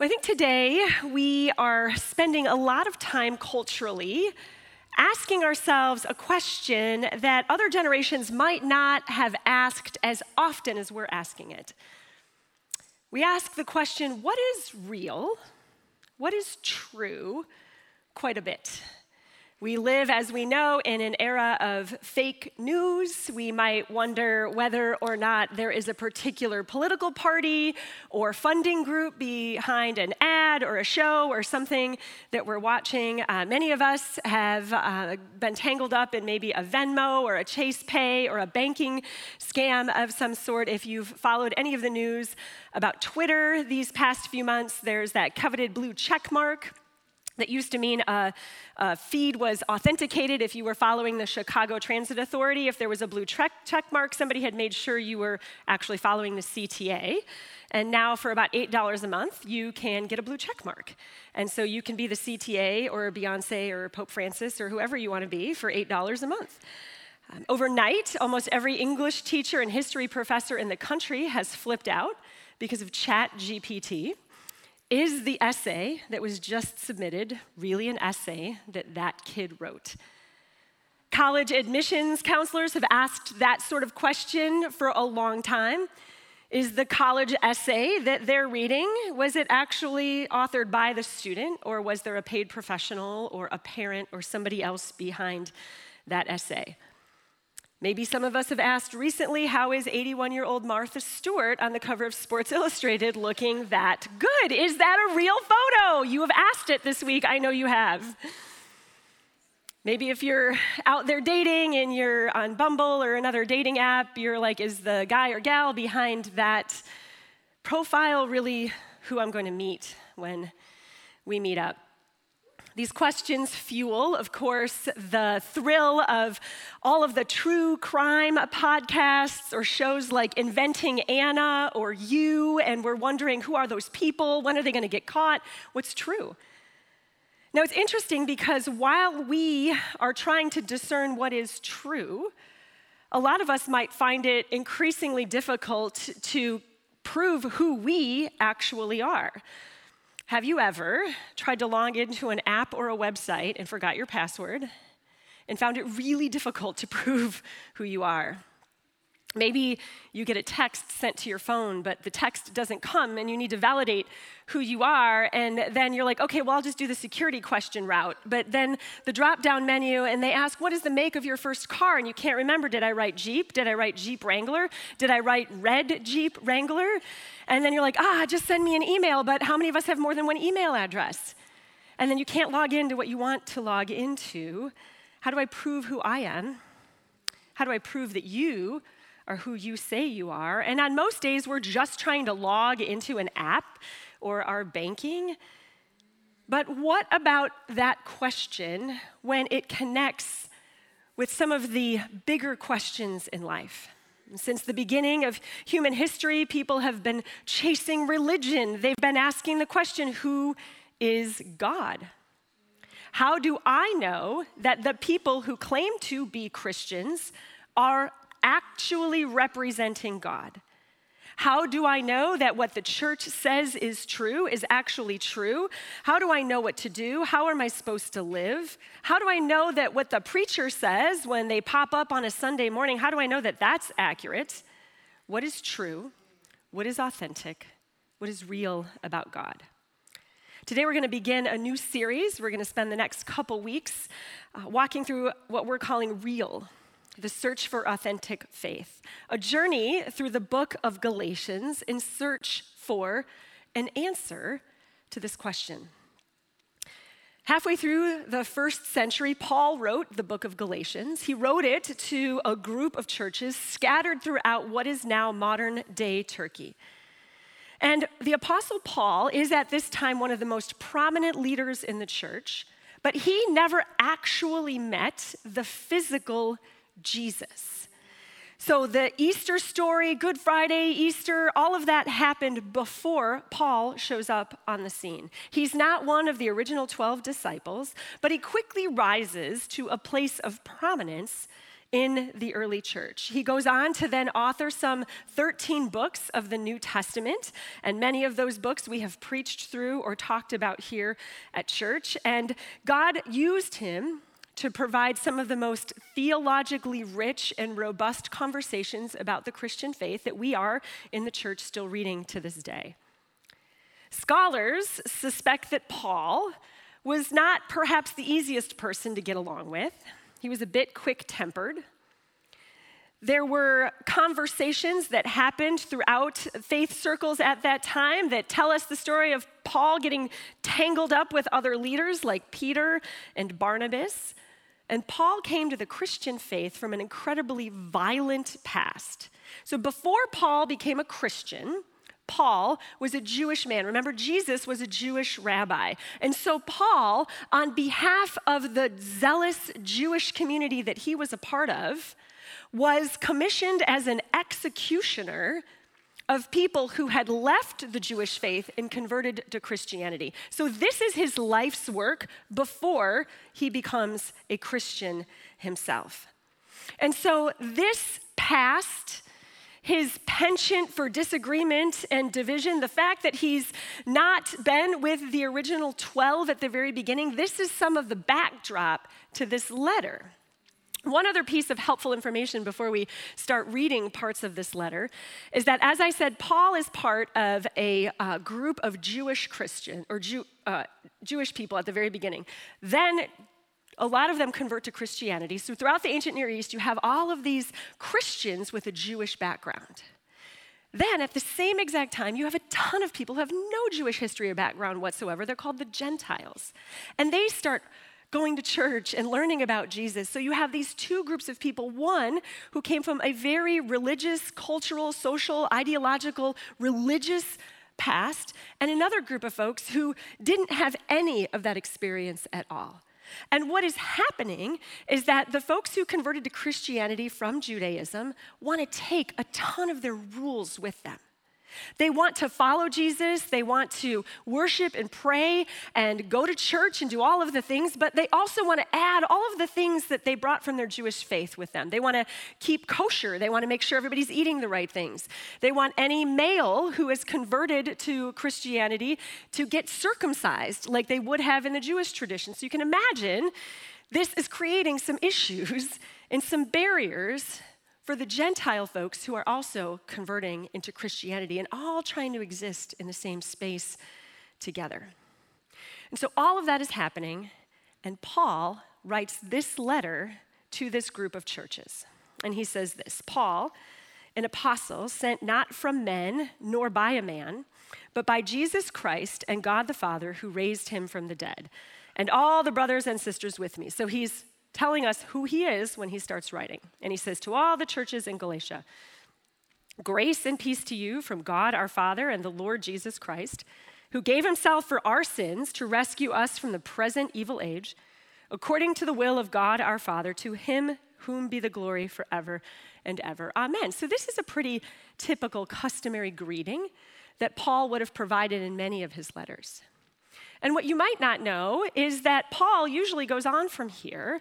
I think today we are spending a lot of time culturally asking ourselves a question that other generations might not have asked as often as we're asking it. We ask the question what is real? What is true? Quite a bit. We live, as we know, in an era of fake news. We might wonder whether or not there is a particular political party or funding group behind an ad or a show or something that we're watching. Uh, many of us have uh, been tangled up in maybe a Venmo or a Chase Pay or a banking scam of some sort. If you've followed any of the news about Twitter these past few months, there's that coveted blue check mark that used to mean a, a, feed was authenticated if you were following the Chicago Transit Authority. If there was a blue check, check mark, somebody had made sure you were actually following the CTA. And now, for about $8 a month, you can get a blue check mark. And so you can be the CTA or Beyonce or Pope Francis or whoever you want to be for $8 a month. Um, overnight, almost every English teacher and history professor in the country has flipped out because of Chat GPT. Is the essay that was just submitted really an essay that that kid wrote? College admissions counselors have asked that sort of question for a long time. Is the college essay that they're reading, was it actually authored by the student, or was there a paid professional or a parent or somebody else behind that essay? Maybe some of us have asked recently, how is 81 year old Martha Stewart on the cover of Sports Illustrated looking that good? Is that a real photo? You have asked it this week. I know you have. Maybe if you're out there dating and you're on Bumble or another dating app, you're like, is the guy or gal behind that profile really who I'm going to meet when we meet up? These questions fuel, of course, the thrill of all of the true crime podcasts or shows like Inventing Anna or You, and we're wondering who are those people? When are they going to get caught? What's true? Now, it's interesting because while we are trying to discern what is true, a lot of us might find it increasingly difficult to prove who we actually are. Have you ever tried to log into an app or a website and forgot your password and found it really difficult to prove who you are? Maybe you get a text sent to your phone, but the text doesn't come and you need to validate who you are. And then you're like, okay, well, I'll just do the security question route. But then the drop down menu and they ask, what is the make of your first car? And you can't remember, did I write Jeep? Did I write Jeep Wrangler? Did I write red Jeep Wrangler? And then you're like, ah, just send me an email. But how many of us have more than one email address? And then you can't log into what you want to log into. How do I prove who I am? How do I prove that you are who you say you are. And on most days, we're just trying to log into an app or our banking. But what about that question when it connects with some of the bigger questions in life? Since the beginning of human history, people have been chasing religion. They've been asking the question who is God? How do I know that the people who claim to be Christians are actually representing God? How do I know that what the church says is true is actually true? How do I know what to do? How am I supposed to live? How do I know that what the preacher says when they pop up on a Sunday morning, how do I know that that's accurate? What is true? What is authentic? What is real about God? Today, we're going to begin a new series. We're going to spend the next couple weeks uh, walking through what we're calling real the Search for Authentic Faith, a journey through the book of Galatians in search for an answer to this question. Halfway through the first century, Paul wrote the book of Galatians. He wrote it to a group of churches scattered throughout what is now modern day Turkey. And the Apostle Paul is at this time one of the most prominent leaders in the church, but he never actually met the physical Jesus. So the Easter story, Good Friday, Easter, all of that happened before Paul shows up on the scene. He's not one of the original 12 disciples, but he quickly rises to a place of prominence in the early church. He goes on to then author some 13 books of the New Testament, and many of those books we have preached through or talked about here at church. And God used him to provide some of the most theologically rich and robust conversations about the Christian faith that we are in the church still reading to this day. Scholars suspect that Paul was not perhaps the easiest person to get along with. He was a bit quick tempered. There were conversations that happened throughout faith circles at that time that tell us the story of Paul getting tangled up with other leaders like Peter and Barnabas. And Paul came to the Christian faith from an incredibly violent past. So before Paul became a Christian, Paul was a Jewish man. Remember, Jesus was a Jewish rabbi. And so, Paul, on behalf of the zealous Jewish community that he was a part of, was commissioned as an executioner of people who had left the Jewish faith and converted to Christianity. So, this is his life's work before he becomes a Christian himself. And so, this past, his penchant for disagreement and division, the fact that he's not been with the original 12 at the very beginning, this is some of the backdrop to this letter. One other piece of helpful information before we start reading parts of this letter is that, as I said, Paul is part of a uh, group of Jewish Christian or Jew, uh, Jewish people at the very beginning. Then a lot of them convert to Christianity. So throughout the ancient Near East, you have all of these Christians with a Jewish background. Then, at the same exact time, you have a ton of people who have no Jewish history or background whatsoever. They're called the Gentiles. And they start going to church and learning about Jesus. So you have these two groups of people one who came from a very religious, cultural, social, ideological, religious past, and another group of folks who didn't have any of that experience at all. And what is happening is that the folks who converted to Christianity from Judaism want to take a ton of their rules with them. They want to follow Jesus, they want to worship and pray and go to church and do all of the things, but they also want to add all of the things that they brought from their Jewish faith with them. They want to keep kosher, they want to make sure everybody's eating the right things. They want any male who is converted to Christianity to get circumcised like they would have in the Jewish tradition. So you can imagine this is creating some issues and some barriers for the Gentile folks who are also converting into Christianity and all trying to exist in the same space together. And so all of that is happening, and Paul writes this letter to this group of churches. And he says this Paul, an apostle sent not from men nor by a man, but by Jesus Christ and God the Father who raised him from the dead, and all the brothers and sisters with me. So he's telling us who he is when he starts writing. And he says, To all the churches in Galatia, grace and peace to you from God our Father and the Lord Jesus Christ, who gave himself for our sins to rescue us from the present evil age, according to the will of God our Father, to him whom be the glory forever and ever. Amen. So, this is a pretty typical, customary greeting that Paul would have provided in many of his letters. And what you might not know is that Paul usually goes on from here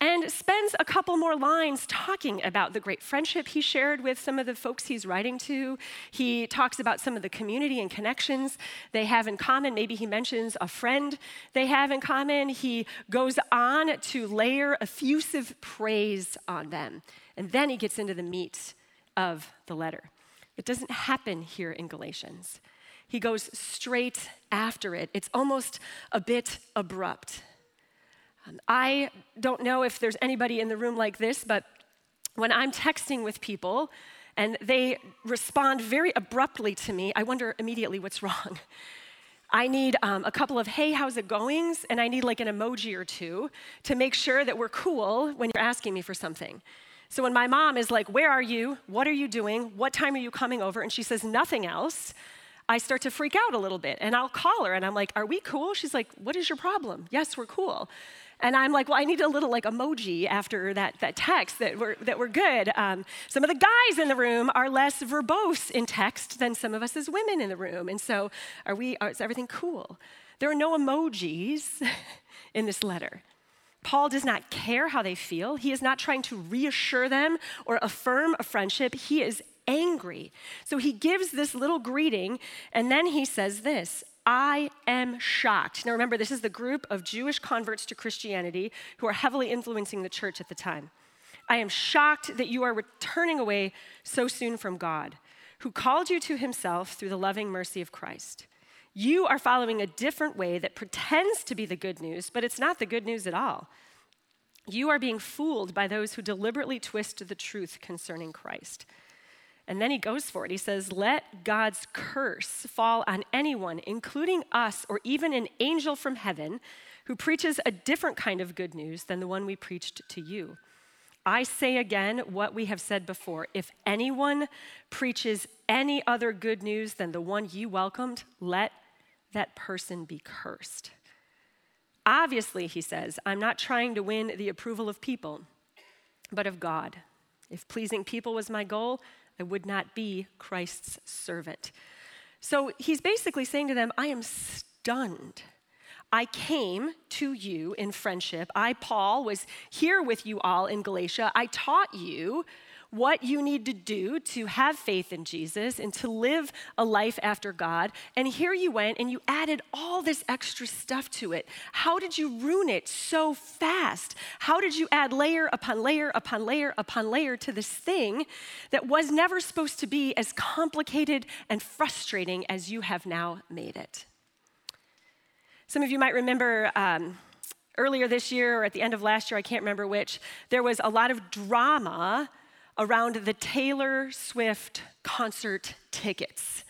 and spends a couple more lines talking about the great friendship he shared with some of the folks he's writing to. He talks about some of the community and connections they have in common. Maybe he mentions a friend they have in common. He goes on to layer effusive praise on them. And then he gets into the meat of the letter. It doesn't happen here in Galatians. He goes straight after it. It's almost a bit abrupt. Um, I don't know if there's anybody in the room like this, but when I'm texting with people and they respond very abruptly to me, I wonder immediately what's wrong. I need um, a couple of hey, how's it goings? And I need like an emoji or two to make sure that we're cool when you're asking me for something. So when my mom is like, Where are you? What are you doing? What time are you coming over? And she says nothing else, I start to freak out a little bit. And I'll call her and I'm like, Are we cool? She's like, What is your problem? Yes, we're cool. And I'm like, well, I need a little like emoji after that, that text that we're, that we're good. Um, some of the guys in the room are less verbose in text than some of us as women in the room. And so are we, is everything cool? There are no emojis in this letter. Paul does not care how they feel. He is not trying to reassure them or affirm a friendship. He is angry. So he gives this little greeting, and then he says this I am shocked. Now remember, this is the group of Jewish converts to Christianity who are heavily influencing the church at the time. I am shocked that you are returning away so soon from God, who called you to himself through the loving mercy of Christ. You are following a different way that pretends to be the good news, but it's not the good news at all. You are being fooled by those who deliberately twist the truth concerning Christ. And then he goes for it. He says, Let God's curse fall on anyone, including us or even an angel from heaven, who preaches a different kind of good news than the one we preached to you. I say again what we have said before. If anyone preaches any other good news than the one you welcomed, let that person be cursed. Obviously, he says, I'm not trying to win the approval of people, but of God. If pleasing people was my goal, I would not be Christ's servant. So he's basically saying to them, I am stunned. I came to you in friendship. I, Paul, was here with you all in Galatia. I taught you what you need to do to have faith in Jesus and to live a life after God. And here you went and you added all this extra stuff to it. How did you ruin it so fast? How did you add layer upon layer upon layer upon layer to this thing that was never supposed to be as complicated and frustrating as you have now made it? Some of you might remember. Um, earlier this year or at the end of last year, I can't remember which, there was a lot of drama around the Taylor Swift concert tickets.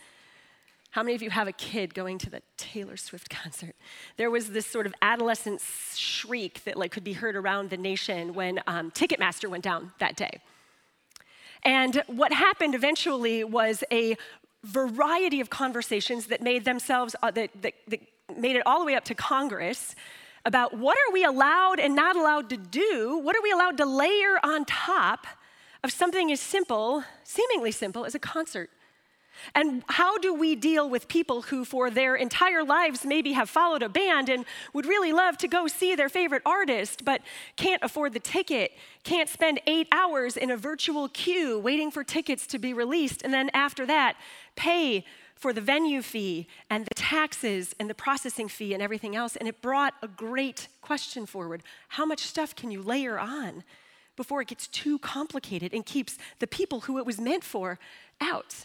How many of you have a kid going to the Taylor Swift concert? There was this sort of adolescent shriek that like could be heard around the nation when um, Ticketmaster went down that day. And what happened eventually was a variety of conversations that made themselves uh, that, that, that made it all the way up to Congress about what are we allowed and not allowed to do? What are we allowed to layer on top of something as simple, seemingly simple, as a concert. And how do we deal with people who, for their entire lives, maybe have followed a band and would really love to go see their favorite artist, but can't afford the ticket, can't spend eight hours in a virtual queue waiting for tickets to be released, and then after that, pay for the venue fee and the taxes and the processing fee and everything else? And it brought a great question forward How much stuff can you layer on? Before it gets too complicated and keeps the people who it was meant for out.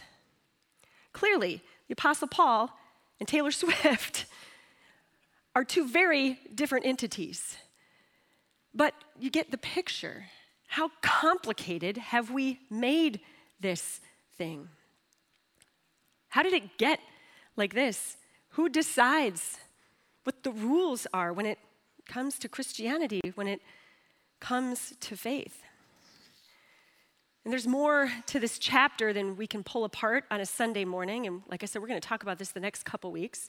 Clearly, the Apostle Paul and Taylor Swift are two very different entities. But you get the picture. How complicated have we made this thing? How did it get like this? Who decides what the rules are when it comes to Christianity, when it comes to faith. And there's more to this chapter than we can pull apart on a Sunday morning. And like I said, we're going to talk about this the next couple weeks.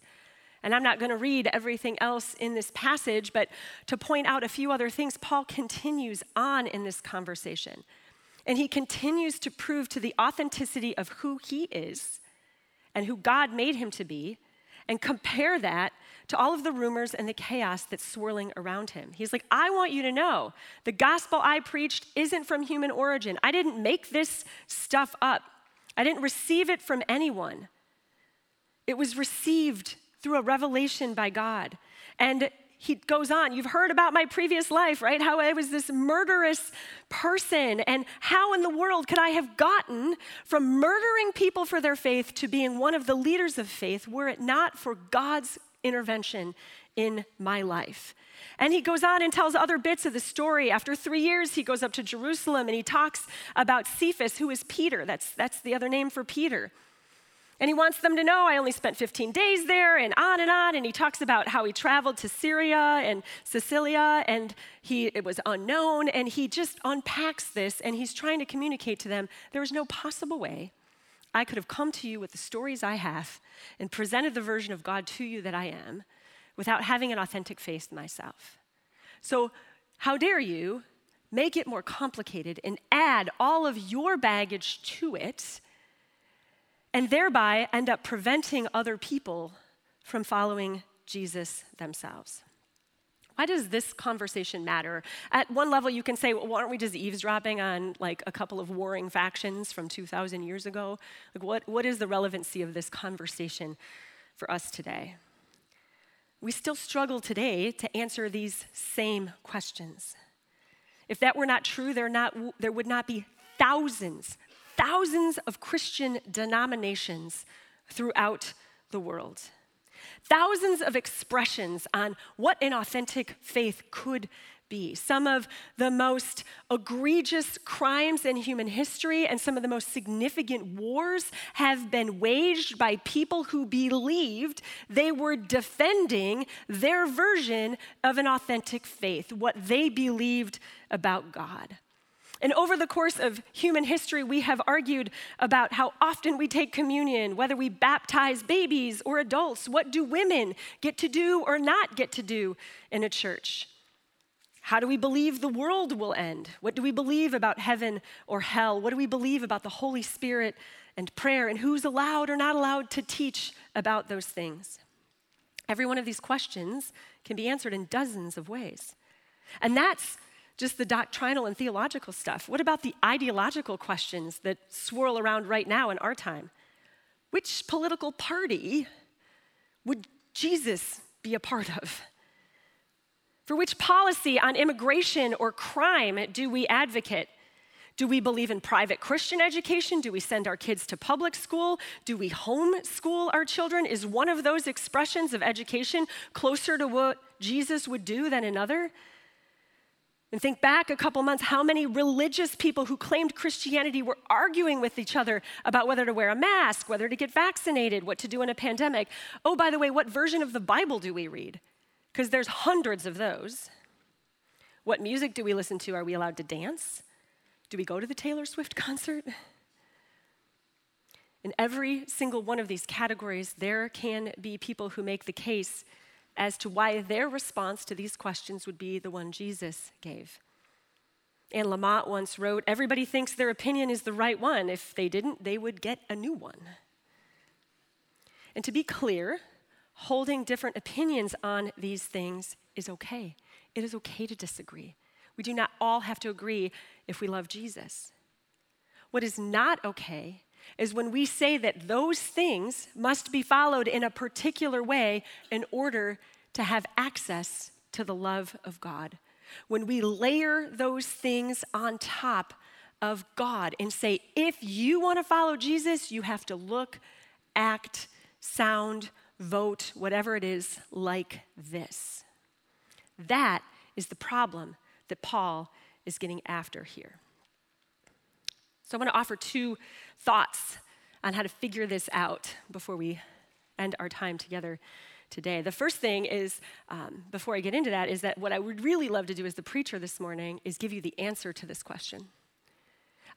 And I'm not going to read everything else in this passage, but to point out a few other things, Paul continues on in this conversation. And he continues to prove to the authenticity of who he is and who God made him to be, and compare that to all of the rumors and the chaos that's swirling around him. He's like, I want you to know the gospel I preached isn't from human origin. I didn't make this stuff up, I didn't receive it from anyone. It was received through a revelation by God. And he goes on, You've heard about my previous life, right? How I was this murderous person, and how in the world could I have gotten from murdering people for their faith to being one of the leaders of faith were it not for God's intervention in my life. And he goes on and tells other bits of the story. After three years, he goes up to Jerusalem and he talks about Cephas, who is Peter. That's, that's the other name for Peter. And he wants them to know I only spent 15 days there, and on and on. And he talks about how he traveled to Syria and Cilicia, and he, it was unknown. And he just unpacks this, and he's trying to communicate to them there is no possible way I could have come to you with the stories I have and presented the version of God to you that I am without having an authentic faith myself. So, how dare you make it more complicated and add all of your baggage to it and thereby end up preventing other people from following Jesus themselves? Why does this conversation matter? At one level, you can say, well, aren't we just eavesdropping on like a couple of warring factions from 2,000 years ago? Like, what, what is the relevancy of this conversation for us today? We still struggle today to answer these same questions. If that were not true, there, not, there would not be thousands, thousands of Christian denominations throughout the world. Thousands of expressions on what an authentic faith could be. Some of the most egregious crimes in human history and some of the most significant wars have been waged by people who believed they were defending their version of an authentic faith, what they believed about God. And over the course of human history, we have argued about how often we take communion, whether we baptize babies or adults. What do women get to do or not get to do in a church? How do we believe the world will end? What do we believe about heaven or hell? What do we believe about the Holy Spirit and prayer? And who's allowed or not allowed to teach about those things? Every one of these questions can be answered in dozens of ways. And that's just the doctrinal and theological stuff. What about the ideological questions that swirl around right now in our time? Which political party would Jesus be a part of? For which policy on immigration or crime do we advocate? Do we believe in private Christian education? Do we send our kids to public school? Do we homeschool our children? Is one of those expressions of education closer to what Jesus would do than another? And think back a couple months how many religious people who claimed Christianity were arguing with each other about whether to wear a mask, whether to get vaccinated, what to do in a pandemic. Oh, by the way, what version of the Bible do we read? Because there's hundreds of those. What music do we listen to? Are we allowed to dance? Do we go to the Taylor Swift concert? In every single one of these categories, there can be people who make the case as to why their response to these questions would be the one Jesus gave. Anne Lamott once wrote Everybody thinks their opinion is the right one. If they didn't, they would get a new one. And to be clear, holding different opinions on these things is okay. It is okay to disagree. We do not all have to agree if we love Jesus. What is not okay is when we say that those things must be followed in a particular way in order to have access to the love of God. When we layer those things on top of God and say, if you want to follow Jesus, you have to look, act, sound, vote, whatever it is, like this. That is the problem that Paul is getting after here. So I want to offer two thoughts on how to figure this out before we end our time together today. The first thing is, um, before I get into that, is that what I would really love to do as the preacher this morning is give you the answer to this question.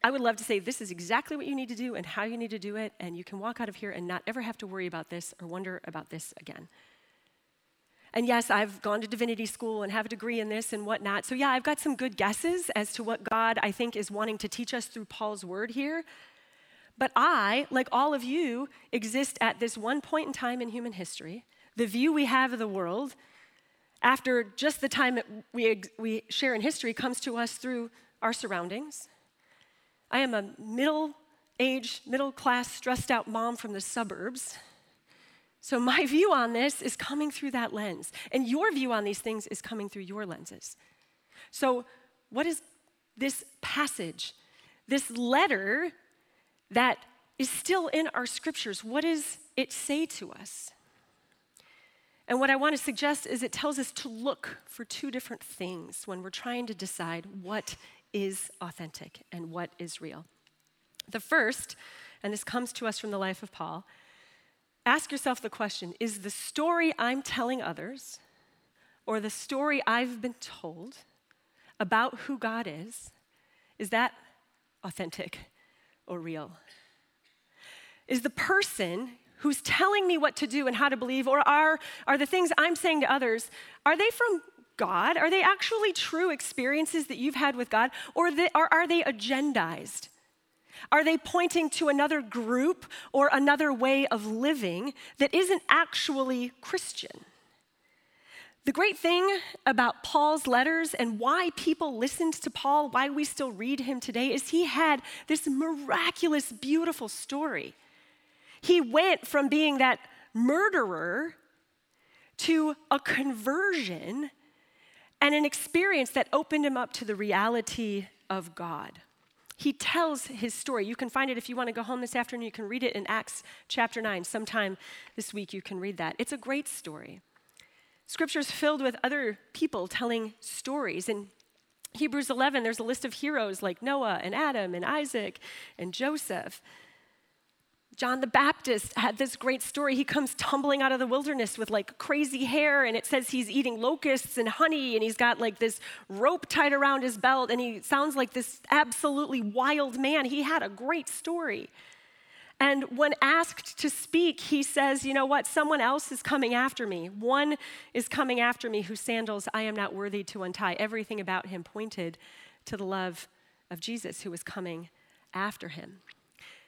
I would love to say this is exactly what you need to do and how you need to do it, and you can walk out of here and not ever have to worry about this or wonder about this again. And yes, I've gone to divinity school and have a degree in this and whatnot. So, yeah, I've got some good guesses as to what God, I think, is wanting to teach us through Paul's word here. But I, like all of you, exist at this one point in time in human history. The view we have of the world, after just the time we, we share in history, comes to us through our surroundings. I am a middle aged, middle class, stressed out mom from the suburbs so, my view on this is coming through that lens, and your view on these things is coming through your lenses. So, what is this passage, this letter that is still in our scriptures? What does it say to us? And what I want to suggest is it tells us to look for two different things when we're trying to decide what is authentic and what is real. The first, and this comes to us from the life of Paul, ask yourself the question is the story I'm telling others or the story I've been told about who God is, is that authentic or real? Is the person who's telling me what to do and how to believe, or are, are the things I'm saying to others, are they from God? Are they actually true experiences that you've had with God, or, they, or are they agendized? Are they pointing to another group or another way of living that isn't actually Christian? The great thing about Paul's letters and why people listened to Paul, why we still read him today, is he had this miraculous, beautiful story. He went from being that murderer to a conversion and an experience that opened him up to the reality of God. He tells his story. You can find it if you want to go home this afternoon. You can read it in Acts chapter 9. Sometime this week, you can read that. It's a great story. Scripture is filled with other people telling stories. In Hebrews 11, there's a list of heroes like Noah and Adam and Isaac and Joseph. John the Baptist had this great story. He comes tumbling out of the wilderness with like crazy hair, and it says he's eating locusts and honey, and he's got like this rope tied around his belt, and he sounds like this absolutely wild man. He had a great story. And when asked to speak, he says, You know what? Someone else is coming after me. One is coming after me whose sandals I am not worthy to untie. Everything about him pointed to the love of Jesus who was coming after him.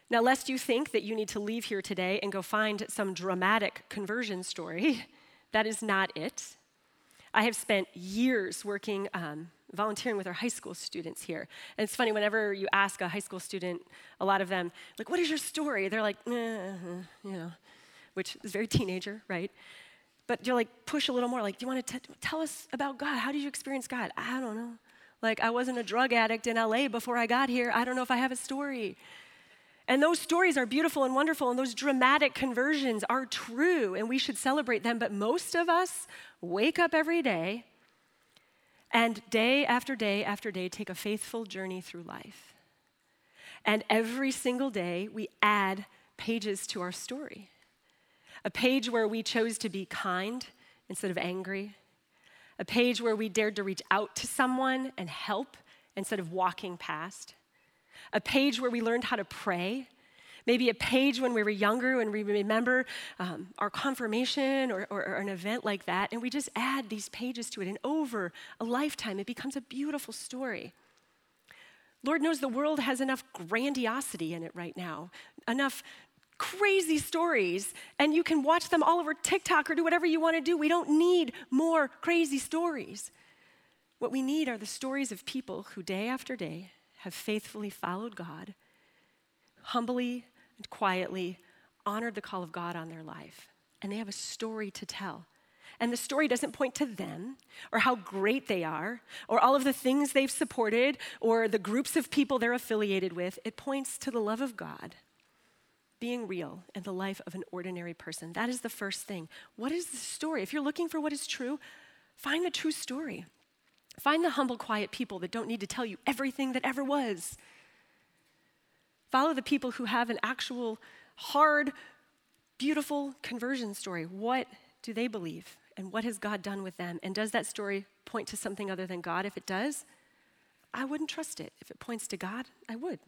Now, lest you think that you need to leave here today and go find some dramatic conversion story, that is not it. I have spent years working, um, volunteering with our high school students here. And it's funny, whenever you ask a high school student, a lot of them, like, what is your story? They're like, eh, you know, which is very teenager, right? But you're like, push a little more. Like, do you want to tell us about God? How did you experience God? I don't know. Like, I wasn't a drug addict in LA before I got here. I don't know if I have a story. And those stories are beautiful and wonderful, and those dramatic conversions are true, and we should celebrate them. But most of us wake up every day and day after day after day take a faithful journey through life. And every single day we add pages to our story. A page where we chose to be kind instead of angry. A page where we dared to reach out to someone and help instead of walking past a page where we learned how to pray, maybe a page when we were younger and we remember um, our confirmation or, or, or, an event like that, and we just add these pages to it, and over a lifetime, it becomes a beautiful story. Lord knows the world has enough grandiosity in it right now, enough crazy stories, and you can watch them all over TikTok or do whatever you want to do. We don't need more crazy stories. What we need are the stories of people who, day after day, have faithfully followed God, humbly and quietly honored the call of God on their life. And they have a story to tell. And the story doesn't point to them or how great they are or all of the things they've supported or the groups of people they're affiliated with. It points to the love of God being real in the life of an ordinary person. That is the first thing. What is the story? If you're looking for what is true, find the true story. Find the humble, quiet people that don't need to tell you everything that ever was. Follow the people who have an actual, hard, beautiful conversion story. What do they believe? And what has God done with them? And does that story point to something other than God? If it does, I wouldn't trust it. If it points to God, I would.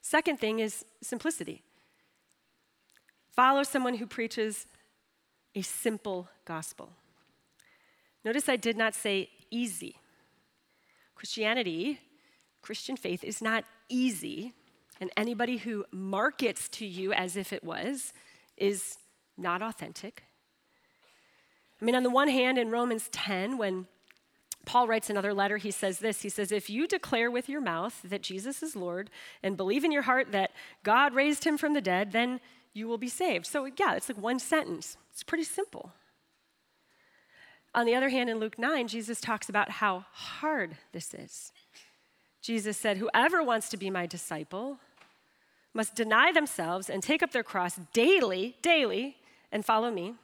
Second thing is simplicity. Follow someone who preaches a simple gospel. Notice I did not say easy. Christianity, Christian faith, is not easy, and anybody who markets to you as if it was is not authentic. I mean, on the one hand, in Romans 10, when Paul writes another letter, he says this He says, If you declare with your mouth that Jesus is Lord and believe in your heart that God raised him from the dead, then you will be saved. So, yeah, it's like one sentence. It's pretty simple. On the other hand, in Luke 9, Jesus talks about how hard this is. Jesus said, Whoever wants to be my disciple must deny themselves and take up their cross daily, daily, and follow me.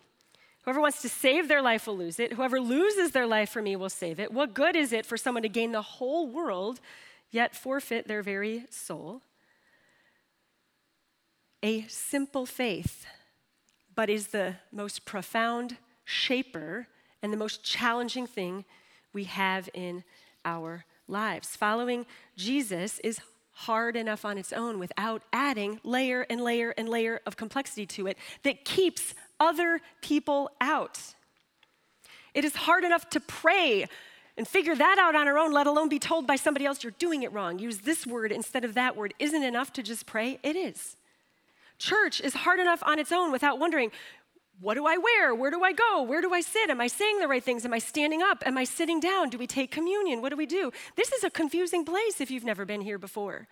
Whoever wants to save their life will lose it. Whoever loses their life for me will save it. What good is it for someone to gain the whole world yet forfeit their very soul? A simple faith, but is the most profound shaper and the most challenging thing we have in our lives. Following Jesus is hard enough on its own without adding layer and layer and layer of complexity to it that keeps other people out. It is hard enough to pray and figure that out on our own, let alone be told by somebody else you're doing it wrong. Use this word instead of that word. Isn't enough to just pray? It is. Church is hard enough on its own without wondering what do I wear? Where do I go? Where do I sit? Am I saying the right things? Am I standing up? Am I sitting down? Do we take communion? What do we do? This is a confusing place if you've never been here before.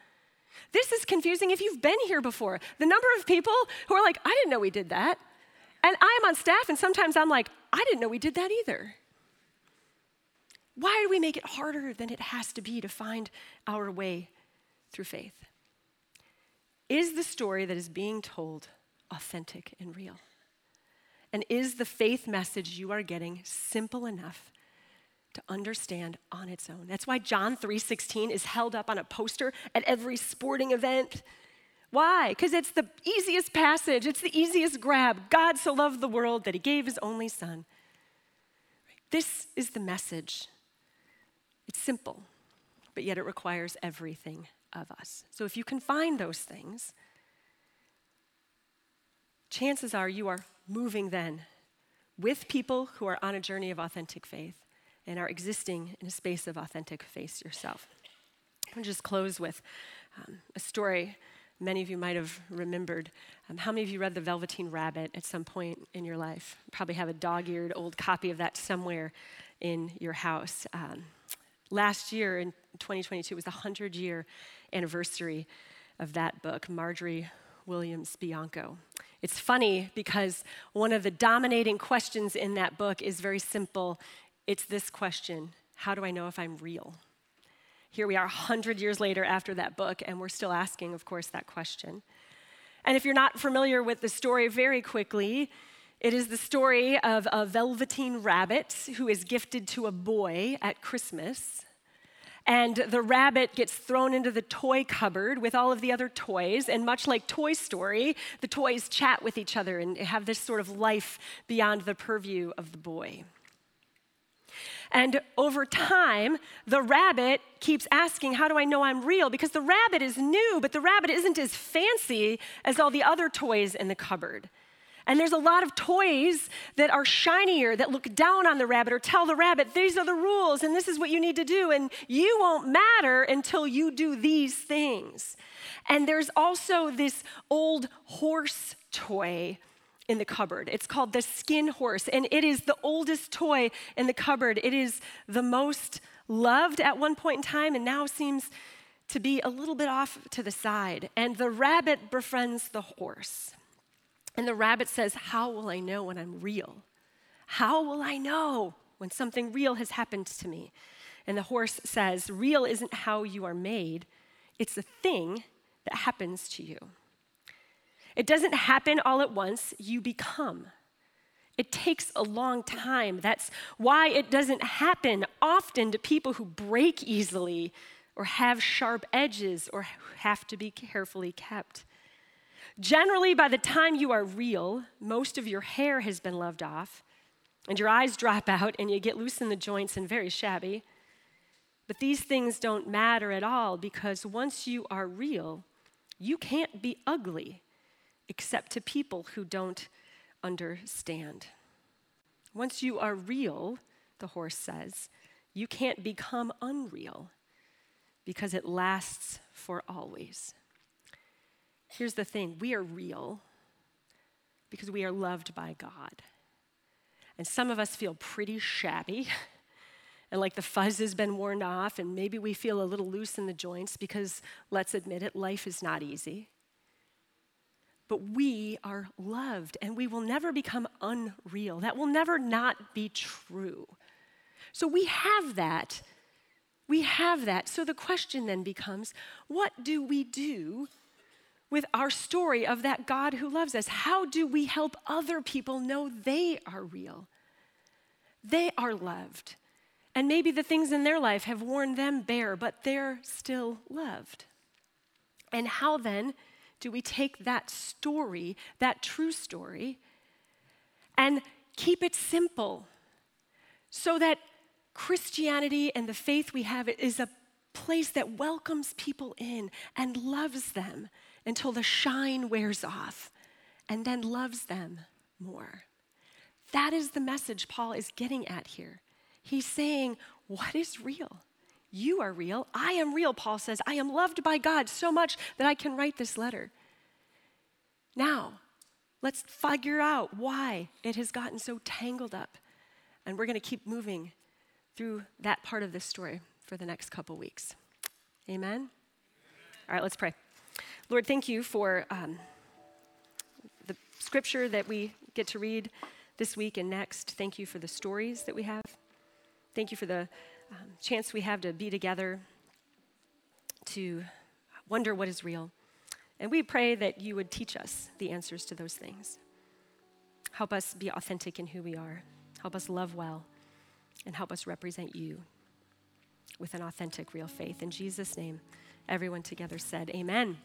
This is confusing if you've been here before. The number of people who are like, I didn't know we did that. And I am on staff, and sometimes I'm like, I didn't know we did that either. Why do we make it harder than it has to be to find our way through faith? Is the story that is being told authentic and real? And is the faith message you are getting simple enough to understand on its own? That's why John 3:16 is held up on a poster at every sporting event. Why? Because it's the easiest passage, it's the easiest grab. God so loved the world that he gave his only son. This is the message. It's simple, but yet it requires everything of us. So if you can find those things, chances are you are moving then with people who are on a journey of authentic faith and are existing in a space of authentic faith yourself. I'm just close with um, a story many of you might have remembered. Um, how many of you read The Velveteen Rabbit at some point in your life? Probably have a dog eared old copy of that somewhere in your house. Um, last year in 2022 was the 100 year anniversary of that book, Margery Williams Bianco. It's funny because one of the dominating questions in that book is very simple. It's this question How do I know if I'm real? Here we are 100 years later after that book, and we're still asking, of course, that question. And if you're not familiar with the story, very quickly, it is the story of a velveteen rabbit who is gifted to a boy at Christmas. And the rabbit gets thrown into the toy cupboard with all of the other toys. And much like Toy Story, the toys chat with each other and have this sort of life beyond the purview of the boy. And over time, the rabbit keeps asking, How do I know I'm real? Because the rabbit is new, but the rabbit isn't as fancy as all the other toys in the cupboard. And there's a lot of toys that are shinier, that look down on the rabbit or tell the rabbit, these are the rules and this is what you need to do, and you won't matter until you do these things. And there's also this old horse toy in the cupboard. It's called the skin horse, and it is the oldest toy in the cupboard. It is the most loved at one point in time, and now seems to be a little bit off to the side. And the rabbit befriends the horse. And the rabbit says, How will I know when I'm real? How will I know when something real has happened to me? And the horse says, Real isn't how you are made, it's a thing that happens to you. It doesn't happen all at once, you become. It takes a long time. That's why it doesn't happen often to people who break easily or have sharp edges or have to be carefully kept. Generally, by the time you are real, most of your hair has been loved off, and your eyes drop out, and you get loose in the joints and very shabby. But these things don't matter at all because once you are real, you can't be ugly except to people who don't understand. Once you are real, the horse says, you can't become unreal because it lasts for always. Here's the thing we are real because we are loved by God. And some of us feel pretty shabby and like the fuzz has been worn off, and maybe we feel a little loose in the joints because, let's admit it, life is not easy. But we are loved, and we will never become unreal. That will never not be true. So we have that. We have that. So the question then becomes what do we do with our story of that God who loves us? How do we help other people know they are real? They are loved. And maybe the things in their life have worn them bare, but they're still loved. And how then do we take that story, that true story, and keep it simple so that Christianity and the faith we have is a place that welcomes people in and loves them until the shine wears off and then loves them more. That is the message Paul is getting at here. He's saying, What is real? You are real. I am real, Paul says. I am loved by God so much that I can write this letter. Now, Let's figure out why it has gotten so tangled up. And we're going to keep moving through that part of this story for the next couple weeks. Amen? All right, let's pray. Lord, thank you for um, the scripture that we get to read this week and next. Thank you for the stories that we have. Thank you for the um, chance we have to be together to wonder what is real. And we pray that you would teach us the answers to those things. Help us be authentic in who we are. Help us love well and help us represent you with an authentic, real faith. In Jesus' name, everyone together said, Amen.